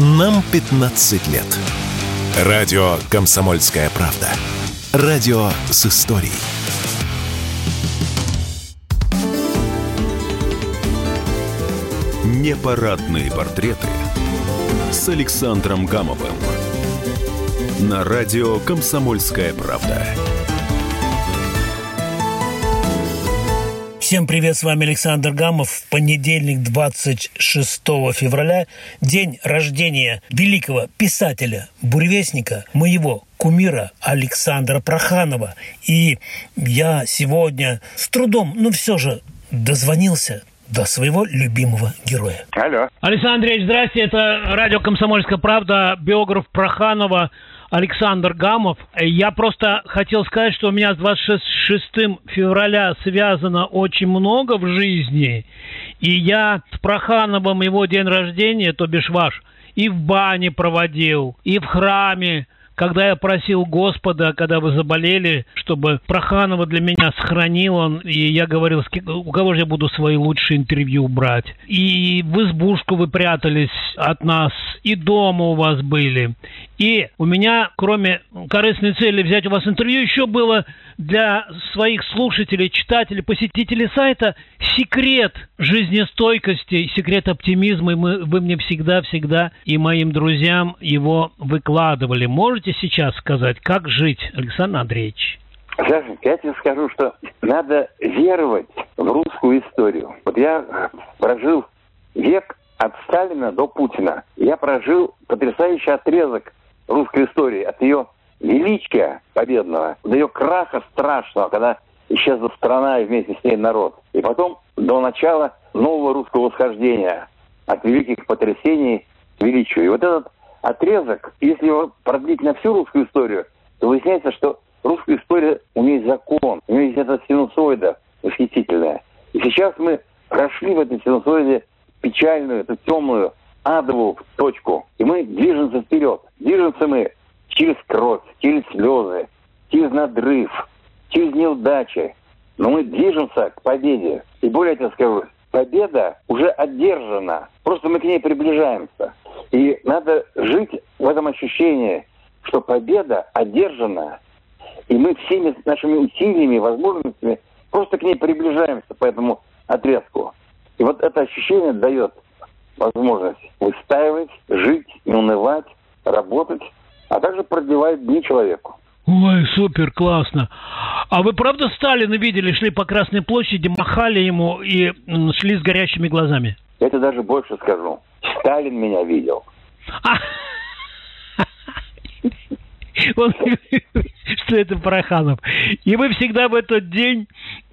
Нам 15 лет. Радио «Комсомольская правда». Радио с историей. Непарадные портреты с Александром Гамовым. На радио «Комсомольская правда». Всем привет, с вами Александр Гамов. В понедельник, 26 февраля, день рождения великого писателя, буревестника, моего кумира Александра Проханова. И я сегодня с трудом, но все же дозвонился до своего любимого героя. Алло. Александр Андреевич, здрасте. Это радио «Комсомольская правда», биограф Проханова – Александр Гамов. Я просто хотел сказать, что у меня с 26 февраля связано очень много в жизни. И я с Прохановым его день рождения, то бишь ваш, и в бане проводил, и в храме когда я просил Господа, когда вы заболели, чтобы Проханова для меня сохранил он, и я говорил, у кого же я буду свои лучшие интервью брать. И в избушку вы прятались от нас, и дома у вас были. И у меня, кроме корыстной цели взять у вас интервью, еще было для своих слушателей, читателей, посетителей сайта секрет жизнестойкости, секрет оптимизма. И мы, вы мне всегда-всегда и моим друзьям его выкладывали. Можете сейчас сказать, как жить, Александр Андреевич? Саша, я тебе скажу, что надо веровать в русскую историю. Вот я прожил век от Сталина до Путина. Я прожил потрясающий отрезок русской истории, от ее величия победного, до ее краха страшного, когда исчезла страна и вместе с ней народ. И потом до начала нового русского восхождения от великих потрясений к величию. И вот этот отрезок, если его продлить на всю русскую историю, то выясняется, что русская история, у нее есть закон, у нее есть эта синусоида восхитительная. И сейчас мы прошли в этой синусоиде печальную, эту темную, адовую точку. И мы движемся вперед. Движемся мы через кровь, через слезы, через надрыв, через неудачи. Но мы движемся к победе. И более того скажу, победа уже одержана. Просто мы к ней приближаемся. И надо жить в этом ощущении, что победа одержана. И мы всеми нашими усилиями, возможностями просто к ней приближаемся по этому отрезку. И вот это ощущение дает возможность выстаивать, жить, не унывать, работать а также продлевает дни человеку. Ой, супер, классно. А вы правда Сталина видели, шли по Красной площади, махали ему и шли с горящими глазами? Тебе даже больше скажу. Сталин меня видел. А! Он что это Проханов. И вы всегда в этот день,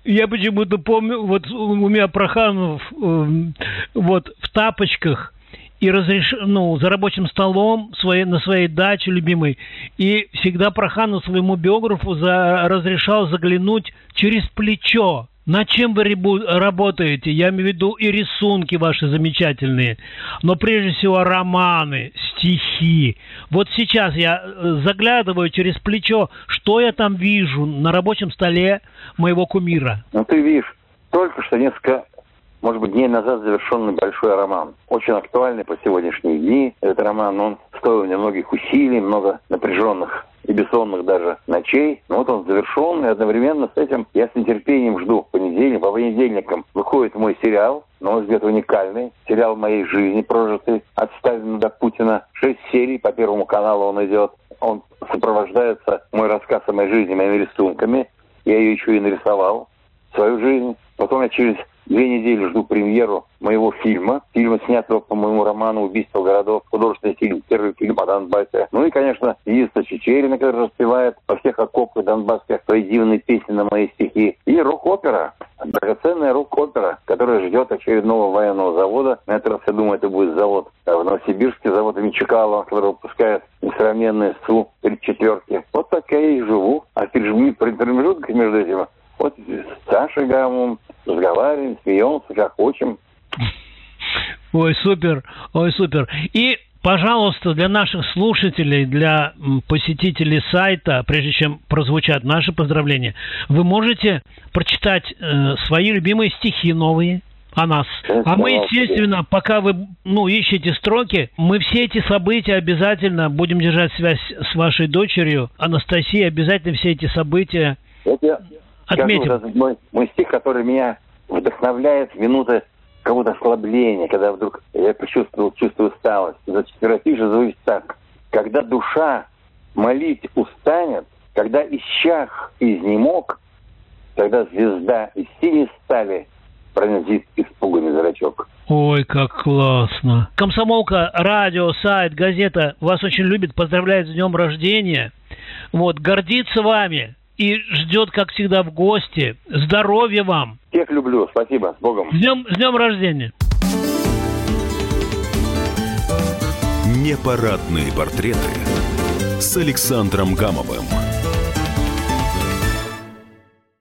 я почему-то помню, вот у меня Проханов эм, вот в тапочках, и разреш... ну, за рабочим столом своей, на своей даче любимой. И всегда Прохану своему биографу за... разрешал заглянуть через плечо. На чем вы работаете? Я имею в виду и рисунки ваши замечательные, но прежде всего романы, стихи. Вот сейчас я э, заглядываю через плечо, что я там вижу на рабочем столе моего кумира. Ну ты видишь, только что несколько может быть, дней назад завершенный большой роман. Очень актуальный по сегодняшние дни. Этот роман, он стоил мне многих усилий, много напряженных и бессонных даже ночей. Но вот он завершен, и одновременно с этим я с нетерпением жду понедельник. По понедельникам выходит мой сериал, на мой взгляд, уникальный. Сериал моей жизни, прожитый от Сталина до Путина. Шесть серий, по Первому каналу он идет. Он сопровождается, мой рассказ о моей жизни, моими рисунками. Я ее еще и нарисовал, свою жизнь. Потом я через Две недели жду премьеру моего фильма. Фильма, снятого по моему роману «Убийство городов». Художественный фильм, первый фильм о Донбассе. Ну и, конечно, Иста Чечерина, который распевает по всех окопах донбасских свои дивные песни на мои стихи. И рок-опера, драгоценная рок-опера, которая ждет очередного военного завода. На этот раз, я думаю, это будет завод в Новосибирске, завод имени Чекалова, который выпускает несравненные Су-34. Вот так я и живу. А в промежутках между этим вот с Сашей Гамовым разговариваем, смеемся, как хочем. Ой, супер, ой, супер. И пожалуйста, для наших слушателей, для посетителей сайта, прежде чем прозвучат наши поздравления, вы можете прочитать э, свои любимые стихи новые, о нас. А мы, естественно, пока вы ну, ищете строки, мы все эти события обязательно будем держать связь с вашей дочерью. Анастасией обязательно все эти события отметим. Скажу, мой, мой стих, который меня вдохновляет в минуты какого-то ослабления, когда вдруг я почувствовал чувство усталости. За четверостишие звучит так. Когда душа молить устанет, когда исчах изнемог, тогда звезда из синей стали пронзит испуганный зрачок. Ой, как классно. Комсомолка, радио, сайт, газета вас очень любит, поздравляет с днем рождения. Вот, гордится вами и ждет, как всегда, в гости. Здоровья вам! Всех люблю, спасибо, с Богом. С днем, с днем рождения! Непарадные портреты с Александром Гамовым.